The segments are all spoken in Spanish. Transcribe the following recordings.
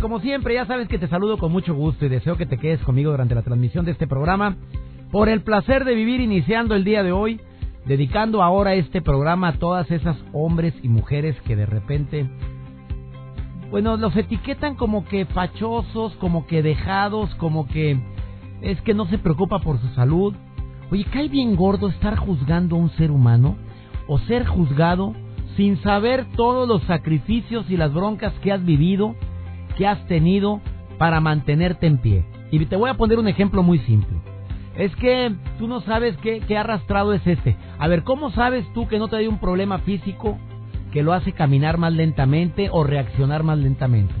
Como siempre, ya sabes que te saludo con mucho gusto y deseo que te quedes conmigo durante la transmisión de este programa. Por el placer de vivir iniciando el día de hoy, dedicando ahora este programa a todas esas hombres y mujeres que de repente, bueno, los etiquetan como que fachosos, como que dejados, como que es que no se preocupa por su salud. Oye, cae bien gordo estar juzgando a un ser humano o ser juzgado sin saber todos los sacrificios y las broncas que has vivido que has tenido para mantenerte en pie. Y te voy a poner un ejemplo muy simple. Es que tú no sabes qué, qué arrastrado es este. A ver, ¿cómo sabes tú que no te dio un problema físico que lo hace caminar más lentamente o reaccionar más lentamente?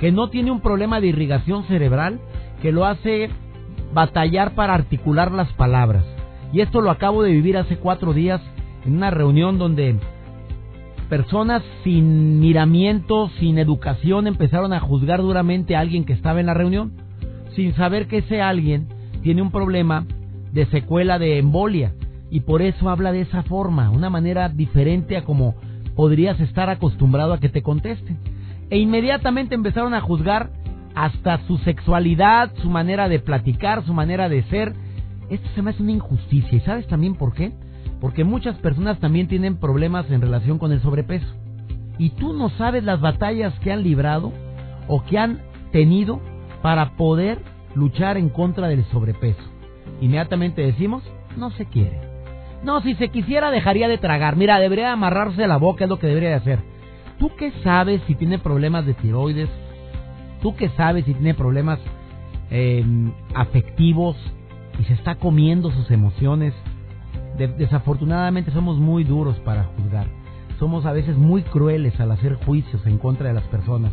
Que no tiene un problema de irrigación cerebral que lo hace batallar para articular las palabras. Y esto lo acabo de vivir hace cuatro días en una reunión donde personas sin miramiento, sin educación, empezaron a juzgar duramente a alguien que estaba en la reunión, sin saber que ese alguien tiene un problema de secuela de embolia y por eso habla de esa forma, una manera diferente a como podrías estar acostumbrado a que te conteste. E inmediatamente empezaron a juzgar hasta su sexualidad, su manera de platicar, su manera de ser. Esto se me hace una injusticia. ¿Y sabes también por qué? Porque muchas personas también tienen problemas en relación con el sobrepeso. Y tú no sabes las batallas que han librado o que han tenido para poder luchar en contra del sobrepeso. Inmediatamente decimos, no se quiere. No, si se quisiera dejaría de tragar. Mira, debería amarrarse la boca, es lo que debería de hacer. ¿Tú qué sabes si tiene problemas de tiroides? ¿Tú qué sabes si tiene problemas eh, afectivos y se está comiendo sus emociones? Desafortunadamente somos muy duros para juzgar. Somos a veces muy crueles al hacer juicios en contra de las personas,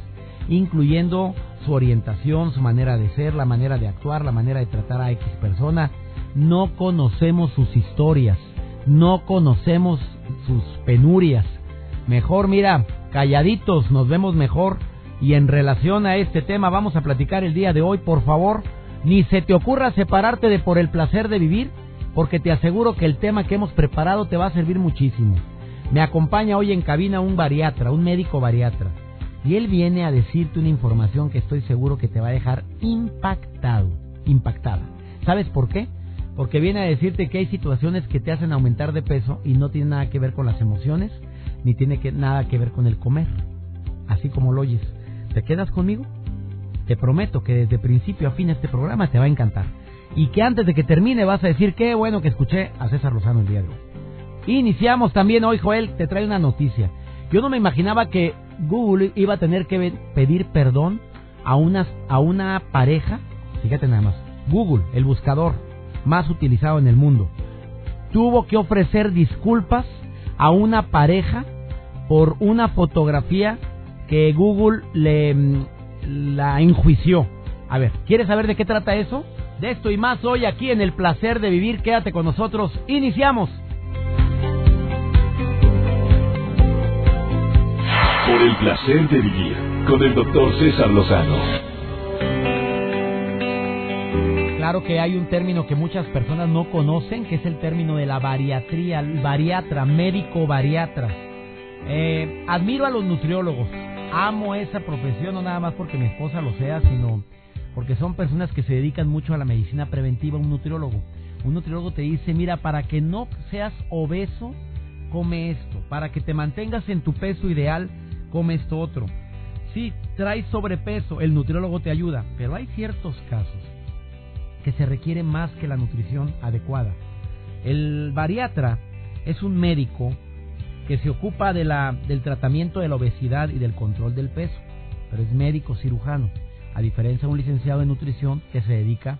incluyendo su orientación, su manera de ser, la manera de actuar, la manera de tratar a X persona. No conocemos sus historias, no conocemos sus penurias. Mejor, mira, calladitos, nos vemos mejor. Y en relación a este tema vamos a platicar el día de hoy, por favor, ni se te ocurra separarte de por el placer de vivir porque te aseguro que el tema que hemos preparado te va a servir muchísimo. Me acompaña hoy en cabina un bariatra, un médico bariatra, y él viene a decirte una información que estoy seguro que te va a dejar impactado, impactada. ¿Sabes por qué? Porque viene a decirte que hay situaciones que te hacen aumentar de peso y no tiene nada que ver con las emociones, ni tiene nada que ver con el comer. Así como lo oyes. ¿Te quedas conmigo? Te prometo que desde principio a fin este programa te va a encantar y que antes de que termine vas a decir qué bueno que escuché a César Lozano el día. Iniciamos también hoy, Joel, te trae una noticia. Yo no me imaginaba que Google iba a tener que pedir perdón a una, a una pareja, fíjate nada más, Google, el buscador más utilizado en el mundo, tuvo que ofrecer disculpas a una pareja por una fotografía que Google le mm, la enjuició. A ver, ¿quieres saber de qué trata eso? De esto y más hoy aquí en El Placer de Vivir. Quédate con nosotros. Iniciamos. Por el placer de vivir con el doctor César Lozano. Claro que hay un término que muchas personas no conocen, que es el término de la bariatría, bariatra, médico bariatra. Eh, admiro a los nutriólogos, amo esa profesión, no nada más porque mi esposa lo sea, sino porque son personas que se dedican mucho a la medicina preventiva, un nutriólogo. Un nutriólogo te dice, mira, para que no seas obeso, come esto. Para que te mantengas en tu peso ideal, come esto otro. Si traes sobrepeso, el nutriólogo te ayuda, pero hay ciertos casos que se requiere más que la nutrición adecuada. El bariatra es un médico que se ocupa de la, del tratamiento de la obesidad y del control del peso, pero es médico cirujano a diferencia de un licenciado en nutrición que se dedica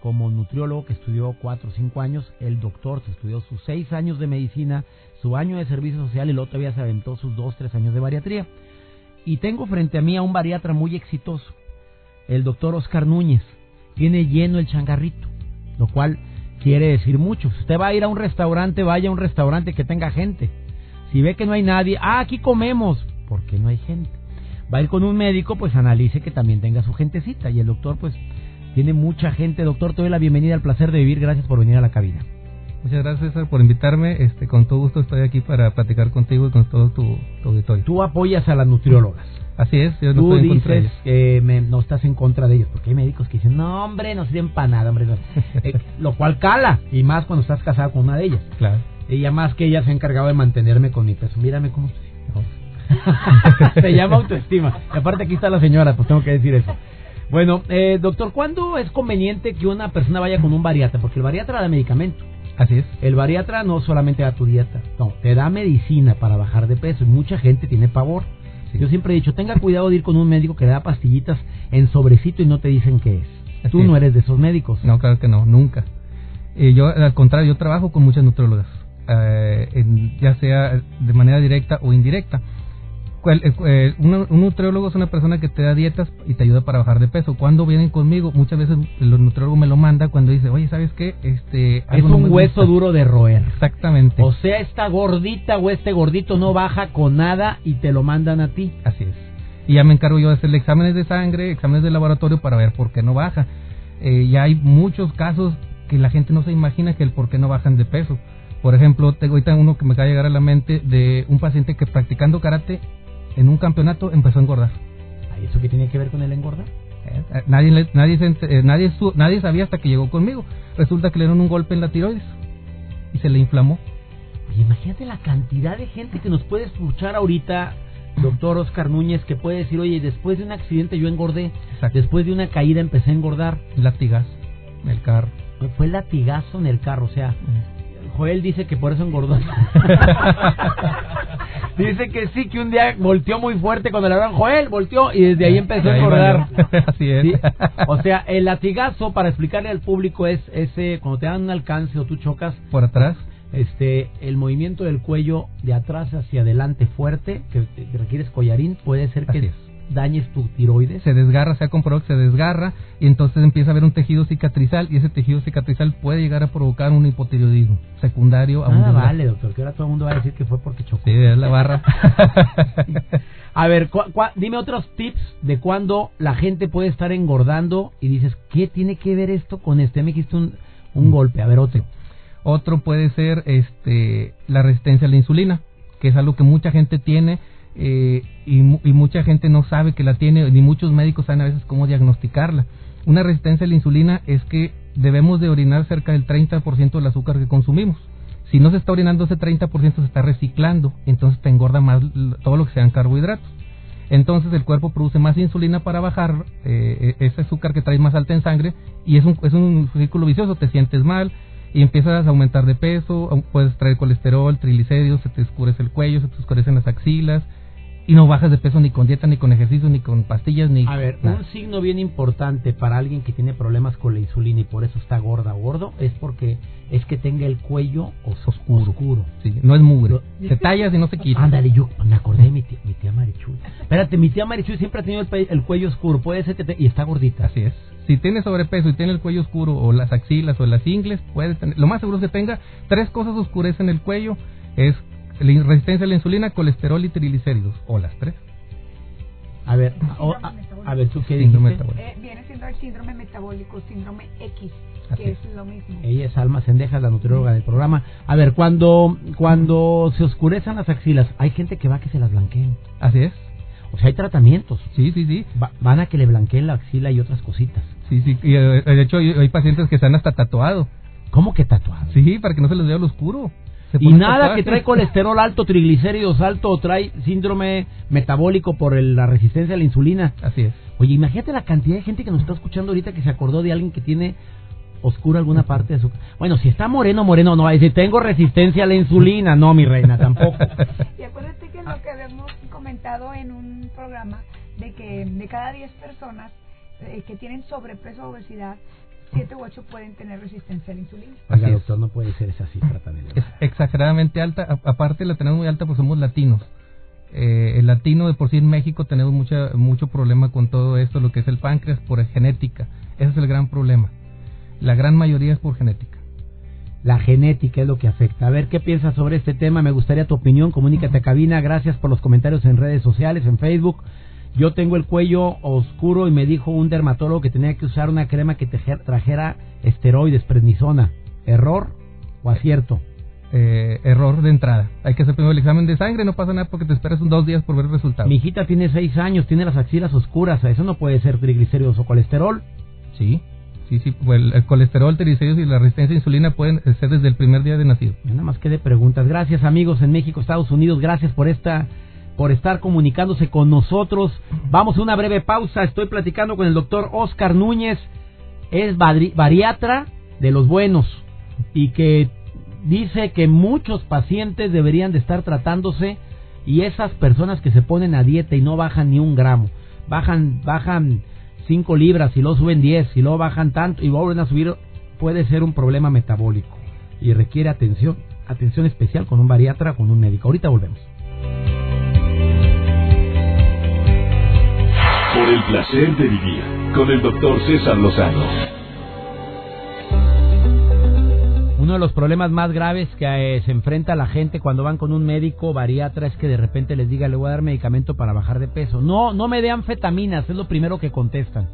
como nutriólogo que estudió cuatro o cinco años, el doctor se estudió sus seis años de medicina, su año de servicio social y luego todavía se aventó sus dos, tres años de bariatría. Y tengo frente a mí a un bariatra muy exitoso, el doctor Oscar Núñez. Tiene lleno el changarrito, lo cual quiere decir mucho. Si usted va a ir a un restaurante, vaya a un restaurante que tenga gente. Si ve que no hay nadie, ah, aquí comemos, porque no hay gente. Va a ir con un médico, pues analice que también tenga su gentecita. Y el doctor, pues, tiene mucha gente. Doctor, te doy la bienvenida al placer de vivir. Gracias por venir a la cabina. Muchas gracias César por invitarme. Este, con todo gusto estoy aquí para platicar contigo y con todo tu, auditorio. Tú apoyas a las nutriólogas. Así es, yo no Tú estoy dices en contra que no estás en contra de ellos, porque hay médicos que dicen, no hombre, no sirven para nada, hombre. Eh, lo cual cala, y más cuando estás casado con una de ellas. Claro. Ella más que ella se ha encargado de mantenerme con mi peso. Mírame cómo estoy. se llama autoestima. Y aparte aquí está la señora, pues tengo que decir eso. Bueno, eh, doctor, ¿cuándo es conveniente que una persona vaya con un bariatra? Porque el bariatra da medicamento. Así es. El bariatra no solamente da tu dieta, no, te da medicina para bajar de peso y mucha gente tiene pavor. Yo siempre he dicho, tenga cuidado de ir con un médico que le da pastillitas en sobrecito y no te dicen qué es. Tú no eres de esos médicos. No, claro que no, nunca. Eh, yo, al contrario, yo trabajo con muchas nutrólogas, eh, ya sea de manera directa o indirecta. Eh, eh, un, nutriólogo es una persona que te da dietas y te ayuda para bajar de peso. Cuando vienen conmigo, muchas veces el nutriólogo me lo manda cuando dice, oye, ¿sabes qué? Este, es un hueso duro de roer. Exactamente. O sea, esta gordita o este gordito no baja con nada y te lo mandan a ti. Así es. Y ya me encargo yo de hacerle exámenes de sangre, exámenes de laboratorio para ver por qué no baja. Eh, ya hay muchos casos que la gente no se imagina que el por qué no bajan de peso. Por ejemplo, tengo ahorita uno que me acaba de llegar a la mente de un paciente que practicando karate en un campeonato empezó a engordar. ¿Y eso qué tiene que ver con el engordar? Eh, eh, nadie, nadie, eh, nadie, nadie sabía hasta que llegó conmigo. Resulta que le dieron un golpe en la tiroides y se le inflamó. imagínate la cantidad de gente que nos puede escuchar ahorita, doctor Oscar Núñez, que puede decir, oye, después de un accidente yo engordé, después de una caída empecé a engordar. Latigazo en el carro. Fue latigazo en el carro, o sea, Joel dice que por eso engordó. dice que sí, que un día volteó muy fuerte cuando le hablaron Joel, volteó y desde ahí empezó a engordar. Así es. O sea, el latigazo, para explicarle al público, es ese cuando te dan un alcance o tú chocas. Por atrás. Este, el movimiento del cuello de atrás hacia adelante fuerte, que requieres collarín, puede ser que dañes tu tiroides. Se desgarra, se ha comprobado que se desgarra y entonces empieza a haber un tejido cicatrizal y ese tejido cicatrizal puede llegar a provocar un hipotiroidismo secundario a un Ah, vale, doctor, que ahora todo el mundo va a decir que fue porque chocó. Sí, es la barra. a ver, dime otros tips de cuando la gente puede estar engordando y dices, ¿qué tiene que ver esto con este? Me dijiste un, un mm. golpe, a ver otro. Otro puede ser este la resistencia a la insulina, que es algo que mucha gente tiene eh, y, mucha gente no sabe que la tiene, ni muchos médicos saben a veces cómo diagnosticarla. Una resistencia a la insulina es que debemos de orinar cerca del 30% del azúcar que consumimos. Si no se está orinando ese 30% se está reciclando, entonces te engorda más todo lo que sean carbohidratos. Entonces el cuerpo produce más insulina para bajar eh, e-, ese azúcar que traes más alta en sangre y es un, es un círculo vicioso, te sientes mal y empiezas a aumentar de peso, puedes traer colesterol, triglicéridos, se te escurece el cuello, se te oscurecen las axilas, y no bajas de peso ni con dieta, ni con ejercicio, ni con pastillas, ni... A ver, un signo bien importante para alguien que tiene problemas con la insulina y por eso está gorda o gordo es porque es que tenga el cuello oscuro. oscuro. Sí, no es mugre. se tallas y no se quita. Ándale, yo me acordé de mi tía, mi tía Marichuy. Espérate, mi tía Marichuy siempre ha tenido el, cuello oscuro. Puede ser que y está gordita. Así es. Si tiene sobrepeso y tiene el cuello oscuro o las axilas o las ingles, puede tener... Lo más seguro es que tenga tres cosas oscurecen el cuello. Es resistencia a la insulina, colesterol y triglicéridos, o las tres. A ver, a, ver, ¿tú qué síndrome eh, viene siendo el síndrome metabólico, síndrome X, que es. lo mismo. Ella es Alma Sendeja, la nutrióloga del programa. A ver, cuando, cuando se oscurecen las axilas, hay gente que va que se las blanqueen. Así es. O sea, hay tratamientos. Sí, sí, sí. van a que le blanqueen la axila y otras cositas. Sí, sí. Y, eh, de hecho, hay, hay pacientes que están hasta tatuados. ¿Cómo que tatuados? Sí, para que no se les vea lo oscuro. Y nada que trae colesterol alto, triglicéridos alto o trae síndrome metabólico por la resistencia a la insulina. Así es. Oye, imagínate la cantidad de gente que nos está escuchando ahorita que se acordó de alguien que tiene oscura alguna parte de su... Bueno, si está moreno, moreno, no va a decir, tengo resistencia a la insulina. No, mi reina, tampoco. Y acuérdate que lo que habíamos comentado en un programa, de que de cada 10 personas eh, que tienen sobrepeso o obesidad, 7 u 8 pueden tener resistencia a la insulina. Oiga, Así es. doctor, no puede ser esa cifra tan elevada. Es exageradamente alta, a- aparte la tenemos muy alta porque somos latinos. Eh, el latino de por sí en México tenemos mucha, mucho problema con todo esto, lo que es el páncreas por genética. Ese es el gran problema. La gran mayoría es por genética. La genética es lo que afecta. A ver, ¿qué piensas sobre este tema? Me gustaría tu opinión. Comunícate a cabina. Gracias por los comentarios en redes sociales, en Facebook. Yo tengo el cuello oscuro y me dijo un dermatólogo que tenía que usar una crema que trajera esteroides, prednisona. ¿Error o acierto? Eh, error de entrada. Hay que hacer primero el examen de sangre, no pasa nada porque te esperas un dos días por ver el resultado. Mi hijita tiene seis años, tiene las axilas oscuras. Eso no puede ser triglicéridos o colesterol. Sí, sí, sí. pues el, el colesterol, triglicéridos y la resistencia a insulina pueden ser desde el primer día de nacido. Yo nada más que de preguntas. Gracias amigos en México, Estados Unidos. Gracias por esta, por estar comunicándose con nosotros. Vamos a una breve pausa. Estoy platicando con el doctor Oscar Núñez. Es bariatra de los buenos y que dice que muchos pacientes deberían de estar tratándose y esas personas que se ponen a dieta y no bajan ni un gramo, bajan, bajan 5 libras y luego suben 10 y luego bajan tanto y vuelven a subir, puede ser un problema metabólico y requiere atención, atención especial con un bariatra, con un médico. Ahorita volvemos. El placer de vivir con el doctor César Lozano. Uno de los problemas más graves que eh, se enfrenta la gente cuando van con un médico bariatra es que de repente les diga, le voy a dar medicamento para bajar de peso. No, no me dé anfetaminas, es lo primero que contestan.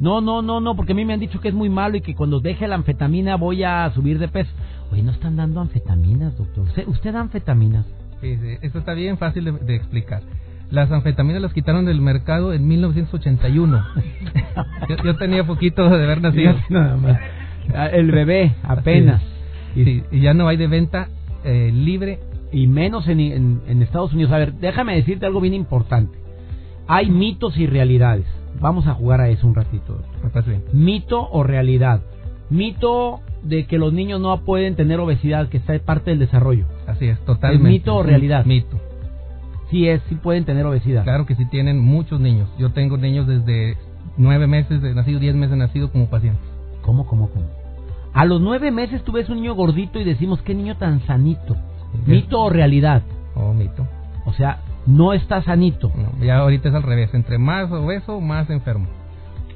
No, no, no, no, porque a mí me han dicho que es muy malo y que cuando deje la anfetamina voy a subir de peso. Oye, no están dando anfetaminas, doctor. ¿Usted, usted da anfetaminas? Sí, sí, Esto está bien fácil de, de explicar. Las anfetaminas las quitaron del mercado en 1981. yo, yo tenía poquito de haber nacido. Nada más. Ah, El bebé, apenas. Y, sí, y ya no hay de venta eh, libre. y menos en, en- en Estados Unidos. A ver, déjame decirte algo bien importante. Hay mitos y realidades. Vamos a jugar a eso un ratito. Mito o realidad. Mito de que los niños no pueden tener obesidad, que está parte del desarrollo. Así es, totalmente. ¿Es mito o realidad? Mito. Sí es, sí pueden tener obesidad. Claro que sí tienen muchos niños. Yo tengo niños desde nueve meses de nacido, diez meses de nacido como pacientes. ¿Cómo, cómo, cómo? A los nueve meses tú ves un niño gordito y decimos, qué niño tan sanito. Mito o realidad. Oh, mito. O sea, no está sanito. No, ya ahorita es al revés. Entre más obeso, más enfermo.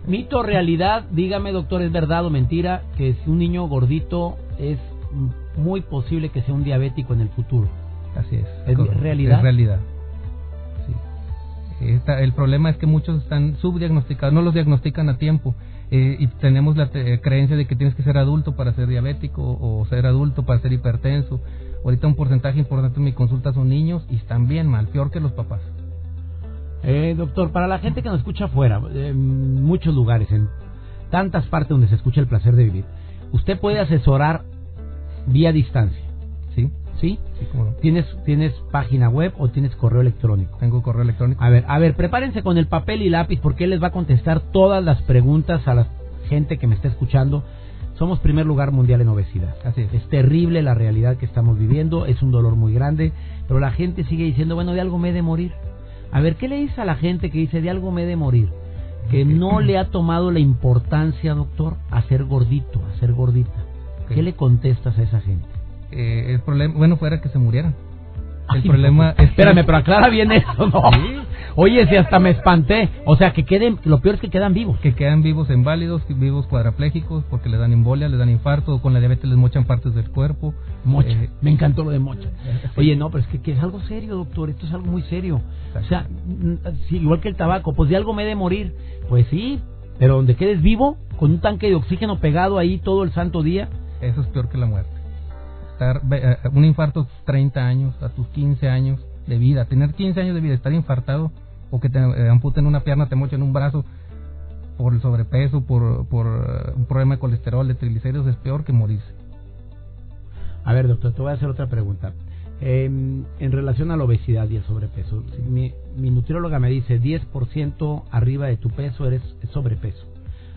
Mito o realidad, dígame doctor, ¿es verdad o mentira que si un niño gordito es muy posible que sea un diabético en el futuro? Así es. ¿Es realidad? Es realidad. El problema es que muchos están subdiagnosticados, no los diagnostican a tiempo. Eh, y tenemos la te- creencia de que tienes que ser adulto para ser diabético o ser adulto para ser hipertenso. Ahorita un porcentaje importante de mi consulta son niños y están bien mal, peor que los papás. Eh, doctor, para la gente que nos escucha afuera, en muchos lugares, en tantas partes donde se escucha el placer de vivir, usted puede asesorar vía distancia, ¿Sí? ¿sí? Sí, cómo no. ¿Tienes, ¿Tienes página web o tienes correo electrónico? Tengo correo electrónico. A ver, a ver, prepárense con el papel y lápiz porque él les va a contestar todas las preguntas a la gente que me está escuchando. Somos primer lugar mundial en obesidad. Así es. Es terrible la realidad que estamos viviendo, es un dolor muy grande, pero la gente sigue diciendo, bueno, de algo me he de morir. A ver, ¿qué le dice a la gente que dice, de algo me he de morir? Que no le ha tomado la importancia, doctor, a ser gordito, a ser gordita. ¿Qué le contestas a esa gente? Eh, el problema, bueno, fuera que se murieran. El Ay, problema no, es que- Espérame, pero aclara bien eso, ¿no? Sí. Oye, si hasta me espanté. O sea, que queden... Lo peor es que quedan vivos. que quedan vivos inválidos, vivos cuadraplégicos, porque les dan embolia, les dan infarto, con la diabetes les mochan partes del cuerpo. Mocha. Eh, me encantó lo de mocha. Oye, no, pero es que, que es algo serio, doctor. Esto es algo muy serio. O sea, sí, igual que el tabaco, pues de algo me he de morir. Pues sí, pero donde quedes vivo, con un tanque de oxígeno pegado ahí todo el santo día. Eso es peor que la muerte. Estar, ve- eh, un infarto a tus 30 años, a tus 15 años de vida, tener 15 años de vida, estar infartado, o que te eh, amputen una pierna, te mochen un brazo por el sobrepeso, por, por eh, un problema de colesterol, de triglicéridos, es peor que morirse. A ver, doctor, te voy a hacer otra pregunta. Eh, en relación a la obesidad y el sobrepeso, mi, mi nutrióloga me dice 10% arriba de tu peso eres es sobrepeso.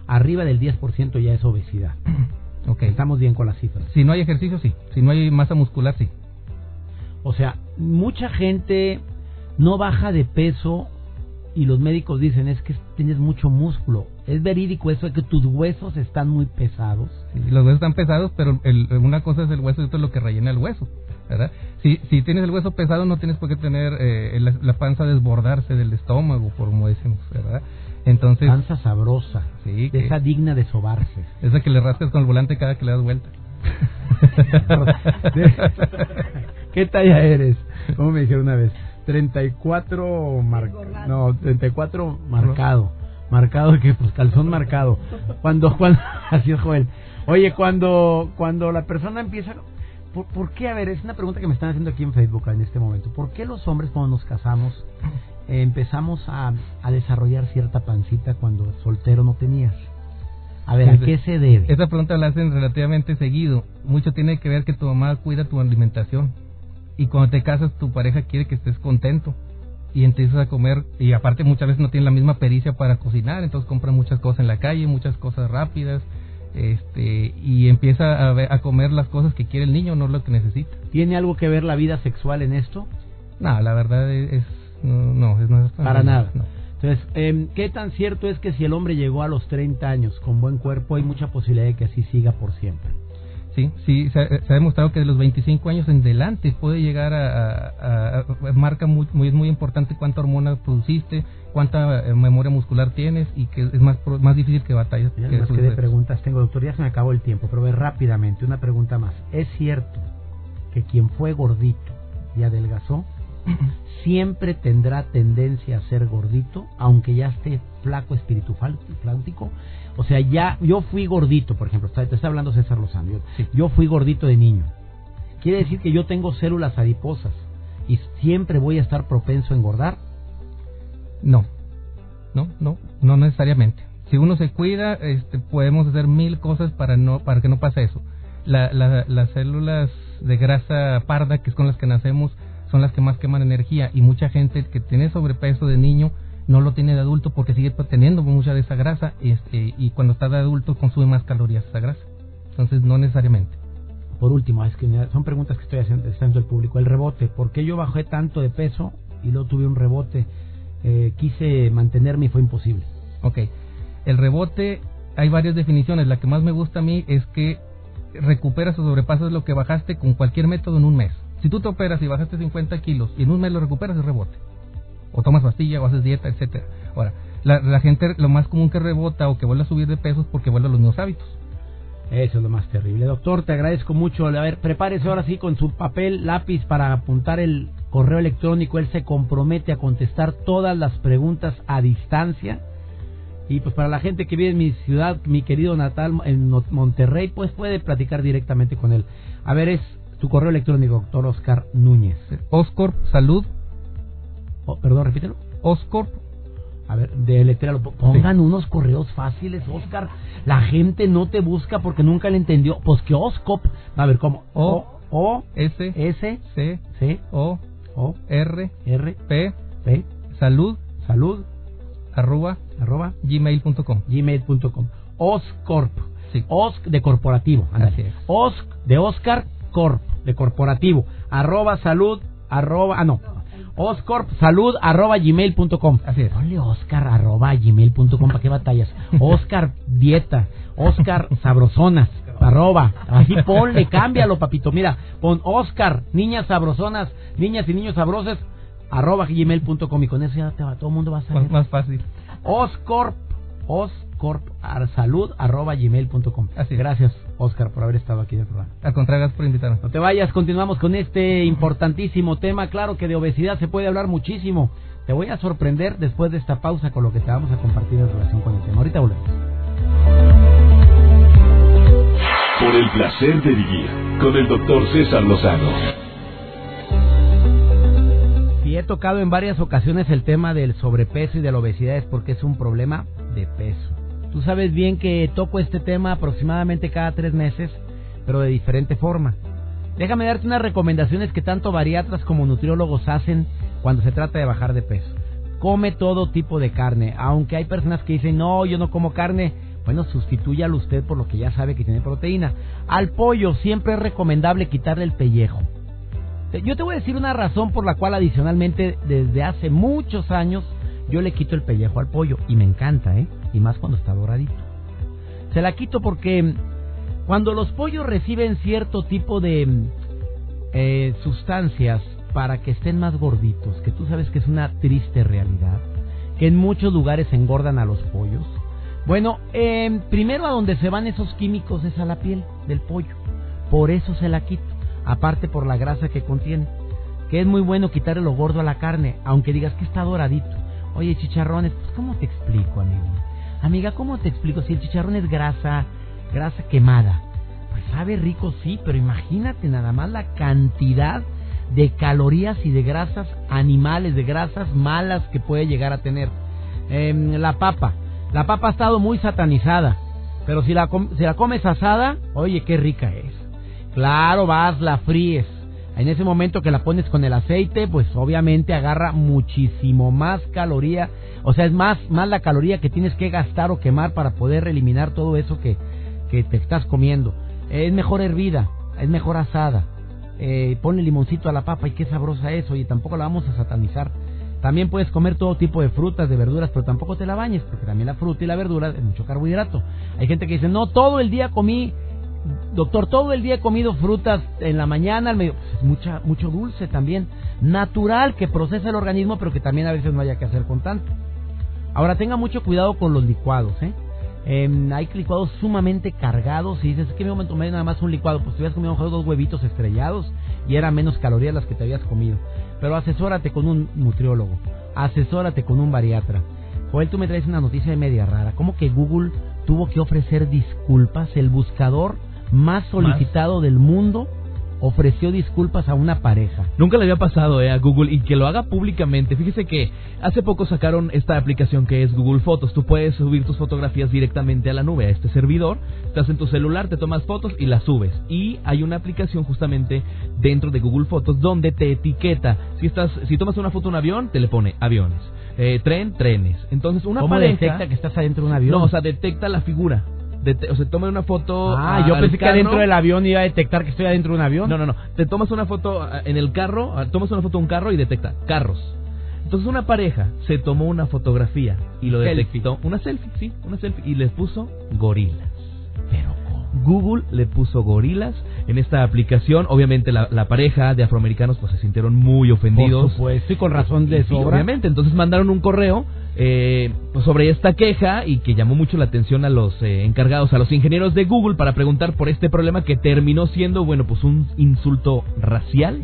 Arriba del 10% ya es obesidad. Ok. Estamos bien con las cifras. Si no hay ejercicio, sí. Si no hay masa muscular, sí. O sea, mucha gente no baja de peso y los médicos dicen es que tienes mucho músculo. ¿Es verídico eso de que tus huesos están muy pesados? Sí, los huesos están pesados, pero el, una cosa es el hueso y otra es lo que rellena el hueso. ¿verdad? Si, si tienes el hueso pesado no tienes por qué tener eh, la, la, panza desbordarse del estómago, por como decimos, ¿verdad? Entonces, panza sabrosa, sí, esa digna de sobarse. Esa que le rascas con el volante cada que le das vuelta. ¿Qué talla eres? Como me dijeron una vez. 34 marcado. No, 34 marcado. Marcado que pues calzón marcado. Cuando cuando así es Joel. Oye, cuando cuando la persona empieza ¿por, qué? A ver, es una pregunta que me están haciendo aquí en Facebook en este momento. ¿Por qué los hombres cuando nos casamos eh, empezamos a, a desarrollar cierta pancita cuando soltero no tenías? A ver, ¿a qué se debe? Esa pregunta la hacen relativamente seguido. Mucho tiene que ver que tu mamá cuida tu alimentación. Y cuando te casas, tu pareja quiere que estés contento. Y empiezas a comer. Y aparte, muchas veces no tienen la misma pericia para cocinar. Entonces compran muchas cosas en la calle, muchas cosas rápidas. Este, y empieza a, a comer las cosas que quiere el niño, no lo que necesita. ¿Tiene algo que ver la vida sexual en esto? No, la verdad es. No, no, es, Para nada. No. Entonces, eh, ¿qué tan cierto es que si el hombre llegó a los 30 años con buen cuerpo, hay mucha posibilidad de que así siga por siempre? Sí, sí, se ha, demostrado que de los 25 años en delante puede llegar a, a, marca muy, muy, es muy importante cuánta hormona produciste, cuánta eh, memoria muscular tienes y que es más más difícil que batallas. Ya que, que de preguntas tengo, doctor, ya se me acabó el tiempo, pero ve rápidamente una pregunta más. ¿Es cierto que quien fue gordito y adelgazó siempre tendrá tendencia a ser gordito, aunque ya esté flaco espiritualístico. O sea, ya yo fui gordito, por ejemplo, te está hablando César Lozano, yo, fui gordito de niño. Quiere decir que yo tengo células adiposas y siempre voy a estar propenso a engordar. No, no, no, no necesariamente. Si uno se cuida, este, podemos hacer mil cosas para no, para que no pase eso. las células de grasa parda, que es con las que nacemos, son las que más queman energía y mucha gente que tiene sobrepeso de niño no lo tiene de adulto porque sigue teniendo mucha de esa grasa este, y cuando está de adulto consume más calorías esa grasa. Entonces no necesariamente. Por último, es que son preguntas que estoy haciendo, haciendo el público. El rebote, ¿por qué yo bajé tanto de peso y luego tuve un rebote? Eh, quise mantenerme y fue imposible. Ok, el rebote hay varias definiciones. La que más me gusta a mí es que recuperas o sobrepasas lo que bajaste con cualquier método en un mes. Si tú te operas y bajaste 50 kilos y en un mes lo recuperas, es rebote. O tomas pastilla o haces dieta, etcétera. Ahora, la, gente lo más común que rebota o que vuelve a subir de peso es porque vuelve a los mismos hábitos. Eso es lo más terrible. Doctor, te agradezco mucho. A ver, prepárese ahora sí con su papel, lápiz para apuntar el correo electrónico. Él se compromete a contestar todas las preguntas a distancia. Y pues para la gente que vive en mi ciudad, mi querido natal, en Monterrey, pues puede platicar directamente con él. A ver, es tu correo electrónico, doctor Oscar Núñez. Oscorp Salud. Oh, perdón, repítelo. Oscorp. A ver, de letra pongan unos correos fáciles, Oscar. La gente no te busca porque nunca le entendió. Pues que Oscorp. A ver, ¿cómo? O, o, S, S, C, C, O, O, R, R, P, P, salud, salud, arroba, arroba, gmail.com. Gmail.com. Oscorp. Sí. Osc de corporativo. Así es. Osc de Oscar Corp, de corporativo, arroba salud, arroba, ah no, Oscorp salud arroba gmail.com. Así es. Ponle Oscar arroba gmail.com, ¿para qué batallas? Oscar dieta, Oscar sabrosonas, arroba, así ponle, cámbialo papito, mira, pon Oscar, niñas sabrosonas, niñas y niños sabrosos, arroba gmail.com y con eso ya te va, todo el mundo va a saber. Más, más fácil. Oscorp, Oscorp corpsalud.gmail.com. Así. Gracias, Oscar, por haber estado aquí en el programa. Al contrario, gracias por invitarnos. No te vayas, continuamos con este importantísimo tema. Claro que de obesidad se puede hablar muchísimo. Te voy a sorprender después de esta pausa con lo que te vamos a compartir en relación con el tema. Ahorita volvemos. Por el placer de vivir con el doctor César Lozano he tocado en varias ocasiones el tema del sobrepeso y de la obesidad es porque es un problema de peso. Tú sabes bien que toco este tema aproximadamente cada tres meses, pero de diferente forma. Déjame darte unas recomendaciones que tanto bariatras como nutriólogos hacen cuando se trata de bajar de peso. Come todo tipo de carne, aunque hay personas que dicen, no, yo no como carne. Bueno, sustitúyalo usted por lo que ya sabe que tiene proteína. Al pollo siempre es recomendable quitarle el pellejo. Yo te voy a decir una razón por la cual adicionalmente desde hace muchos años yo le quito el pellejo al pollo y me encanta, ¿eh? Y más cuando está doradito. Se la quito porque cuando los pollos reciben cierto tipo de eh, sustancias para que estén más gorditos, que tú sabes que es una triste realidad, que en muchos lugares engordan a los pollos. Bueno, eh, primero a donde se van esos químicos es a la piel del pollo. Por eso se la quito. Aparte por la grasa que contiene. Que es muy bueno quitarle lo gordo a la carne, aunque digas que está doradito. Oye, chicharrones, pues ¿cómo te explico, amigo? Amiga, ¿cómo te explico? Si el chicharrón es grasa, grasa quemada. Pues sabe rico, sí, pero imagínate nada más la cantidad de calorías y de grasas animales, de grasas malas que puede llegar a tener. Em, la papa. La papa ha estado muy satanizada, pero si la, si la comes asada, oye, qué rica es. Claro, vas, la fríes. En ese momento que la pones con el aceite, pues obviamente agarra muchísimo más caloría. O sea, es más, más la caloría que tienes que gastar o quemar para poder eliminar todo eso que, que te estás comiendo. Es mejor hervida, es mejor asada. Eh, ponle limoncito a la papa y qué sabrosa es, oye, tampoco la vamos a satanizar. También puedes comer todo tipo de frutas, de verduras, pero tampoco te la bañes, porque también la fruta y la verdura es mucho carbohidrato. Hay gente que dice, no, todo el día comí doctor, todo el día he comido frutas en la mañana, al medio, mucha, mucho dulce también, natural que procesa el organismo, pero que también a veces no haya que hacer con tanto. Ahora tenga mucho cuidado con los licuados, ¿eh? Em, hay licuados sumamente cargados y dices, que me tomé nada más un licuado? Pues te habías comido dos huevitos estrellados y eran menos calorías las que te habías comido. Pero asesórate con un nutriólogo, asesórate con un bariatra. Joel, tú me traes una noticia de media rara. ¿Cómo que Google tuvo que ofrecer disculpas? El buscador más solicitado del mundo ofreció disculpas a una pareja. Nunca le había pasado eh, a Google y que lo haga públicamente. Fíjese que hace poco sacaron esta aplicación que es Google Fotos. Tú puedes subir tus fotografías directamente a la nube, a este servidor. Estás en tu celular, te tomas fotos y las subes. Y hay una aplicación justamente dentro de Google Fotos donde te etiqueta. Si estás, si tomas una foto de un avión, te le pone aviones. Eh, tren, trenes. Entonces una ¿Cómo detecta que estás adentro de un avión? No, o sea, detecta la figura o sea, toma una foto. Ah, yo pensé que adentro del avión iba a detectar que estoy adentro de un avión. No, no, no. Te tomas una foto en el carro, tomas una foto de un carro y detecta carros. Entonces una pareja se tomó una fotografía y lo detectó. Una selfie, sí, una selfie. Y les puso gorilas. Pero Google le puso gorilas en esta aplicación. Obviamente la, pareja de afroamericanos pues se sintieron muy ofendidos. Por supuesto, y con razón de eso. Obviamente, entonces mandaron un correo eh, pues sobre esta queja y que llamó mucho la atención a los eh, encargados, a los ingenieros de Google para preguntar por este problema que terminó siendo, bueno, pues un insulto racial.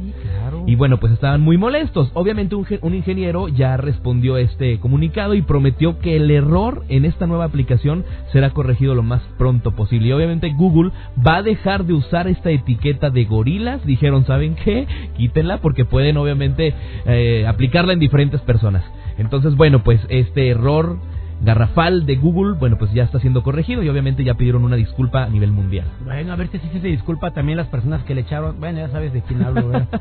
Y bueno, pues estaban muy molestos. Obviamente un, un ingeniero ya respondió este comunicado y prometió que el error en esta nueva aplicación será corregido lo más pronto posible. Y obviamente Google va a dejar de usar esta etiqueta de gorilas. Dijeron, ¿saben qué? Quítenla porque pueden obviamente eh, aplicarla en diferentes personas. Entonces, bueno, pues este error garrafal de Google, bueno, pues ya está siendo corregido y obviamente ya pidieron una disculpa a nivel mundial. Bueno, a ver si se disculpa también las personas que le echaron. Bueno, ya sabes de quién hablo, ¿verdad?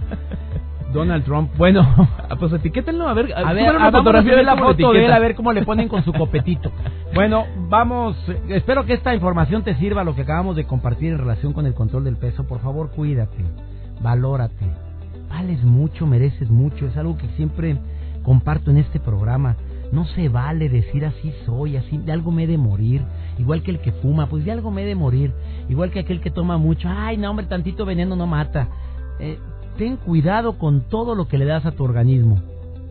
Donald Trump. Bueno, ah, pues etiquétenlo, a ver, a ver, una fotografía de la foto de él, a ver cómo le ponen con su copetito. Bueno, vamos, espero que esta información te sirva lo que acabamos de compartir en relación con el control del peso. Por favor, cuídate, valórate. Vales mucho, mereces mucho, es algo que siempre comparto en este programa. No se vale decir así soy, así de algo me he de morir. Igual que el que fuma, pues de algo me he de morir. Igual que aquel que toma mucho, ay, no, hombre, tantito veneno no mata. Eh, ten cuidado con todo lo que le das a tu organismo,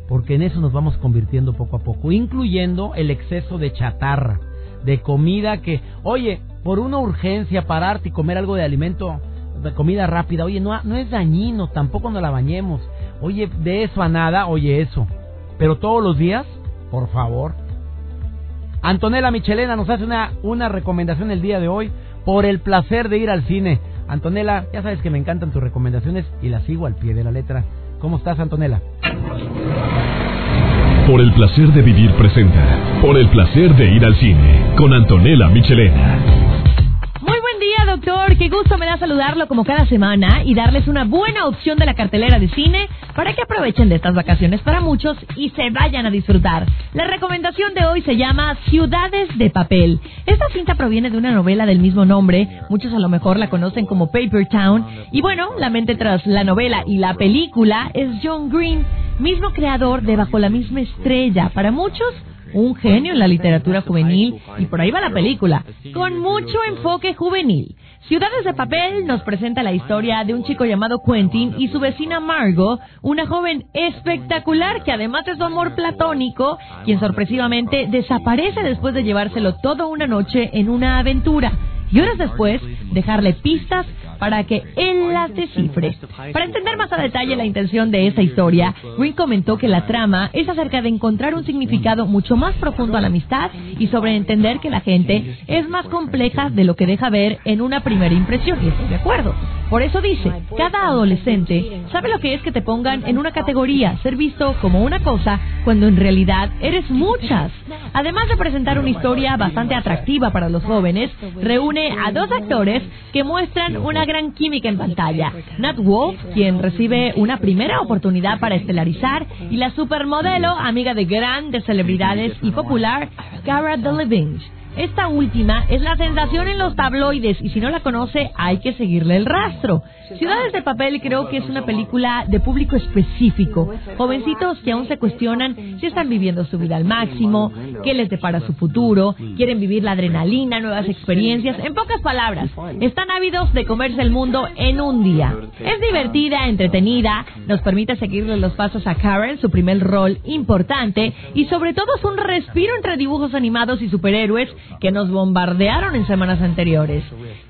porque en eso nos vamos convirtiendo poco a poco, incluyendo el exceso de chatarra, de comida que, oye, por una urgencia pararte y comer algo de alimento, de comida rápida, oye, no, no es dañino, tampoco nos la bañemos. Oye, de eso a nada, oye eso. Pero todos los días, por favor. Antonella Michelena nos hace una, una recomendación el día de hoy por el placer de ir al cine. Antonella, ya sabes que me encantan tus recomendaciones y las sigo al pie de la letra. ¿Cómo estás, Antonella? Por el placer de vivir presenta. Por el placer de ir al cine con Antonella Michelena doctor. Qué gusto me da saludarlo como cada semana y darles una buena opción de la cartelera de cine para que aprovechen de estas vacaciones para muchos y se vayan a disfrutar. La recomendación de hoy se llama Ciudades de Papel. Esta cinta proviene de una novela del mismo nombre. Muchos a lo mejor la conocen como Paper Town. Y bueno, la mente tras la novela y la película es John Green mismo creador de Bajo la misma estrella. Para muchos, un genio en la literatura juvenil y por ahí va la película, con mucho enfoque juvenil. Ciudades de Papel nos presenta la historia de un chico llamado Quentin y su vecina Margot, una joven espectacular que además de su amor platónico, quien sorpresivamente desaparece después de llevárselo toda una noche en una aventura y horas después dejarle pistas para que él las descifre. Para entender más a detalle la intención de esa historia, Green comentó que la trama es acerca de encontrar un significado mucho más profundo a la amistad y sobre entender que la gente es más compleja de lo que deja ver en una primera impresión. Y estoy de acuerdo. Por eso dice, cada adolescente sabe lo que es que te pongan en una categoría, ser visto como una cosa, cuando en realidad eres muchas. Además de presentar una historia bastante atractiva para los jóvenes, reúne a dos actores que muestran una gran química en pantalla. Nat Wolf, quien recibe una primera oportunidad para estelarizar, y la supermodelo, amiga de grandes celebridades y popular, Cara Delevingne. Esta última es la sensación en los tabloides y si no la conoce hay que seguirle el rastro. Ciudades de Papel creo que es una película de público específico. Jovencitos que aún se cuestionan si están viviendo su vida al máximo, qué les depara su futuro, quieren vivir la adrenalina, nuevas experiencias. En pocas palabras, están ávidos de comerse el mundo en un día. Es divertida, entretenida, nos permite seguirle los pasos a Karen, su primer rol importante, y sobre todo es un respiro entre dibujos animados y superhéroes que nos bombardearon en semanas anteriores.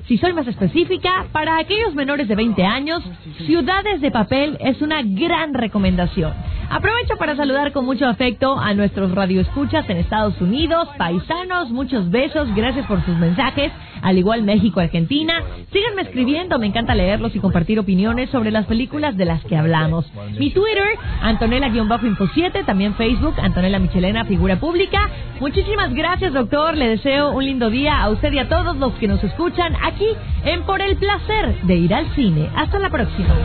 Si soy más específica, para aquellos menores de 20 años, Ciudades de Papel es una gran recomendación. Aprovecho para saludar con mucho afecto a nuestros radioescuchas en Estados Unidos, paisanos, muchos besos, gracias por sus mensajes, al igual México, Argentina. Síganme escribiendo, me encanta leerlos y compartir opiniones sobre las películas de las que hablamos. Mi Twitter, Antonella-Info7, también Facebook, Antonella Michelena, figura pública. Muchísimas gracias, doctor. Le deseo un lindo día a usted y a todos los que nos escuchan aquí en Por el Placer de Ir al Cine. Hasta la próxima.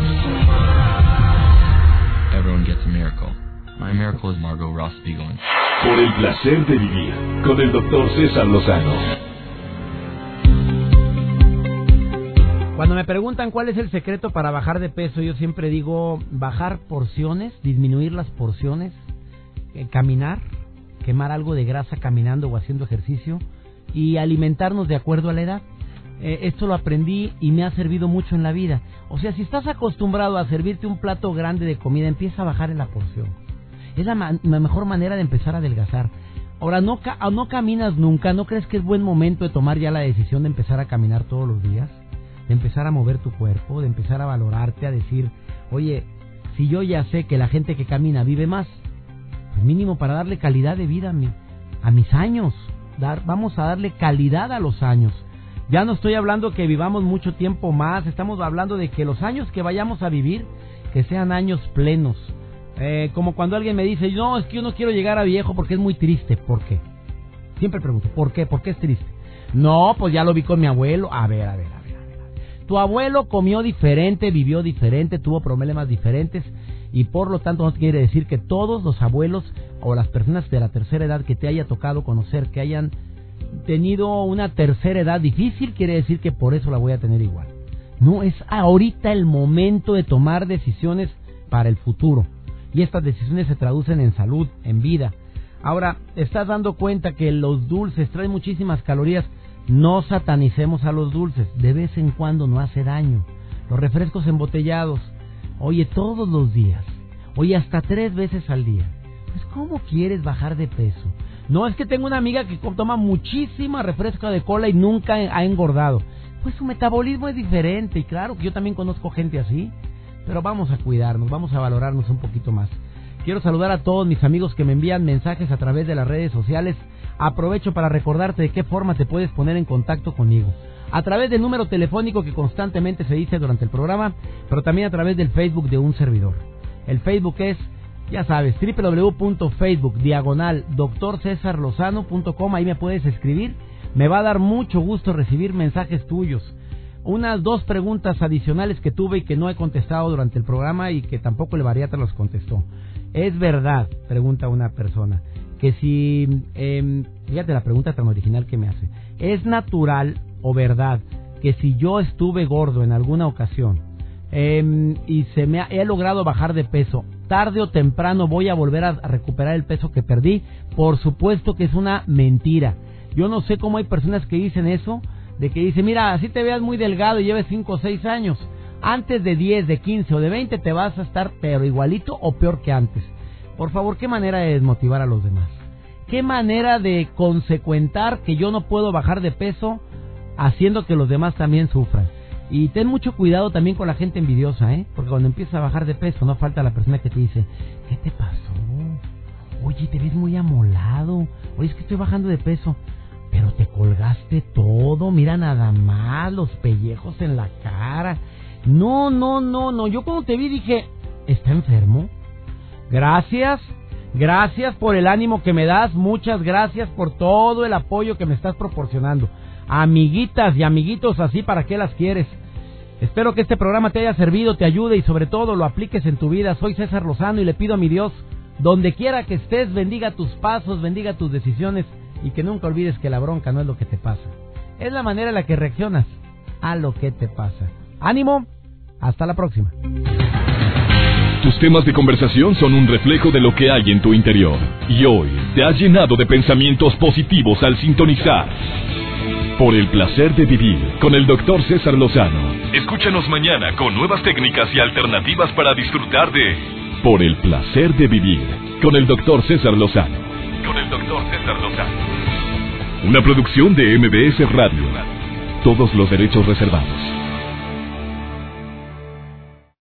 Everyone gets a miracle. My miracle is Margot Ross Spiegelman. Por el placer de vivir con el doctor César Lozano. Cuando me preguntan cuál es el secreto para bajar de peso, yo siempre digo bajar porciones, disminuir las porciones, eh, caminar, quemar algo de grasa caminando o haciendo ejercicio y alimentarnos de acuerdo a la edad. Eh, esto lo aprendí y me ha servido mucho en la vida. O sea, si estás acostumbrado a servirte un plato grande de comida, empieza a bajar en la porción. Es la, la mejor manera de empezar a adelgazar. Ahora, no, ca- no caminas nunca, ¿no crees que es buen momento de tomar ya la decisión de empezar a caminar todos los días? De empezar a mover tu cuerpo, de empezar a valorarte, a decir, oye, si yo ya sé que la gente que camina vive más, pues mínimo para darle calidad de vida a, mi, a mis años. Dar, vamos a darle calidad a los años. Ya no estoy hablando que vivamos mucho tiempo más, estamos hablando de que los años que vayamos a vivir, que sean años plenos. Eh, como cuando alguien me dice, no, es que yo no quiero llegar a viejo porque es muy triste. ¿Por qué? Siempre pregunto, ¿por qué? ¿Por qué es triste? No, pues ya lo vi con mi abuelo. A ver, a ver, a ver. a ver. Tu abuelo comió diferente, vivió diferente, tuvo problemas diferentes y por lo tanto no quiere decir que todos los abuelos o las personas de la tercera edad que te haya tocado conocer, que hayan tenido una tercera edad difícil, quiere decir que por eso la voy a tener igual. No, es ahorita el momento de tomar decisiones para el futuro. Y estas decisiones se traducen en salud, en vida. Ahora, estás dando cuenta que los dulces traen muchísimas calorías. No satanicemos a los dulces. De vez en cuando no hace daño. Los refrescos embotellados. Oye, todos los días. Oye, hasta tres veces al día. Pues, ¿cómo quieres bajar de peso? No, es que tengo una amiga que toma muchísima refresco de cola y nunca ha engordado. Pues su metabolismo es diferente y claro que yo también conozco gente así. Pero vamos a cuidarnos, vamos a valorarnos un poquito más. Quiero saludar a todos mis amigos que me envían mensajes a través de las redes sociales. Aprovecho para recordarte de qué forma te puedes poner en contacto conmigo. A través del número telefónico que constantemente se dice durante el programa, pero también a través del Facebook de un servidor. El Facebook es, ya sabes, www.facebook diagonal doctorcesarlozano.com. Ahí me puedes escribir. Me va a dar mucho gusto recibir mensajes tuyos unas dos preguntas adicionales que tuve y que no he contestado durante el programa y que tampoco el bariatra los contestó. ¿Es verdad, pregunta una persona, que si, eh, fíjate la pregunta tan original que me hace, ¿es natural o verdad que si yo estuve gordo en alguna ocasión, em, y se me ha, he logrado bajar de peso. Tarde o temprano voy a volver a, recuperar el peso que perdí. Por supuesto que es una mentira. Yo no sé cómo hay personas que dicen eso, de que dicen, mira, así te veas muy delgado y lleves 5 o 6 años. Antes de 10, de 15 o de 20 te vas a estar pero igualito o peor que antes. Por favor, ¿qué manera de desmotivar a los demás? ¿Qué manera de consecuentar que yo no puedo bajar de peso haciendo que los demás también sufran? Y ten mucho cuidado también con la gente envidiosa, ¿eh? Porque cuando empieza a bajar de peso, no falta la persona que te dice, ¿qué te pasó? Oye, te ves muy amolado. Oye, es que estoy bajando de peso. Pero te colgaste todo, mira nada más, los pellejos en la cara. No, no, no, no. Yo cuando te vi dije, ¿está enfermo? Gracias, gracias por el ánimo que me das, muchas gracias por todo el apoyo que me estás proporcionando. Amiguitas y amiguitos así, ¿para qué las quieres? Espero que este programa te haya servido, te ayude y sobre todo lo apliques en tu vida. Soy César Lozano y le pido a mi Dios, donde quiera que estés, bendiga tus pasos, bendiga tus decisiones y que nunca olvides que la bronca no es lo que te pasa. Es la manera en la que reaccionas a lo que te pasa. Ánimo, hasta la próxima. Tus temas de conversación son un reflejo de lo que hay en tu interior. Y hoy te has llenado de pensamientos positivos al sintonizar. Por el placer de vivir con el doctor César Lozano. Escúchanos mañana con nuevas técnicas y alternativas para disfrutar de Por el placer de vivir con el doctor César Lozano. Con el doctor César Lozano. Una producción de MBS Radio. Todos los derechos reservados.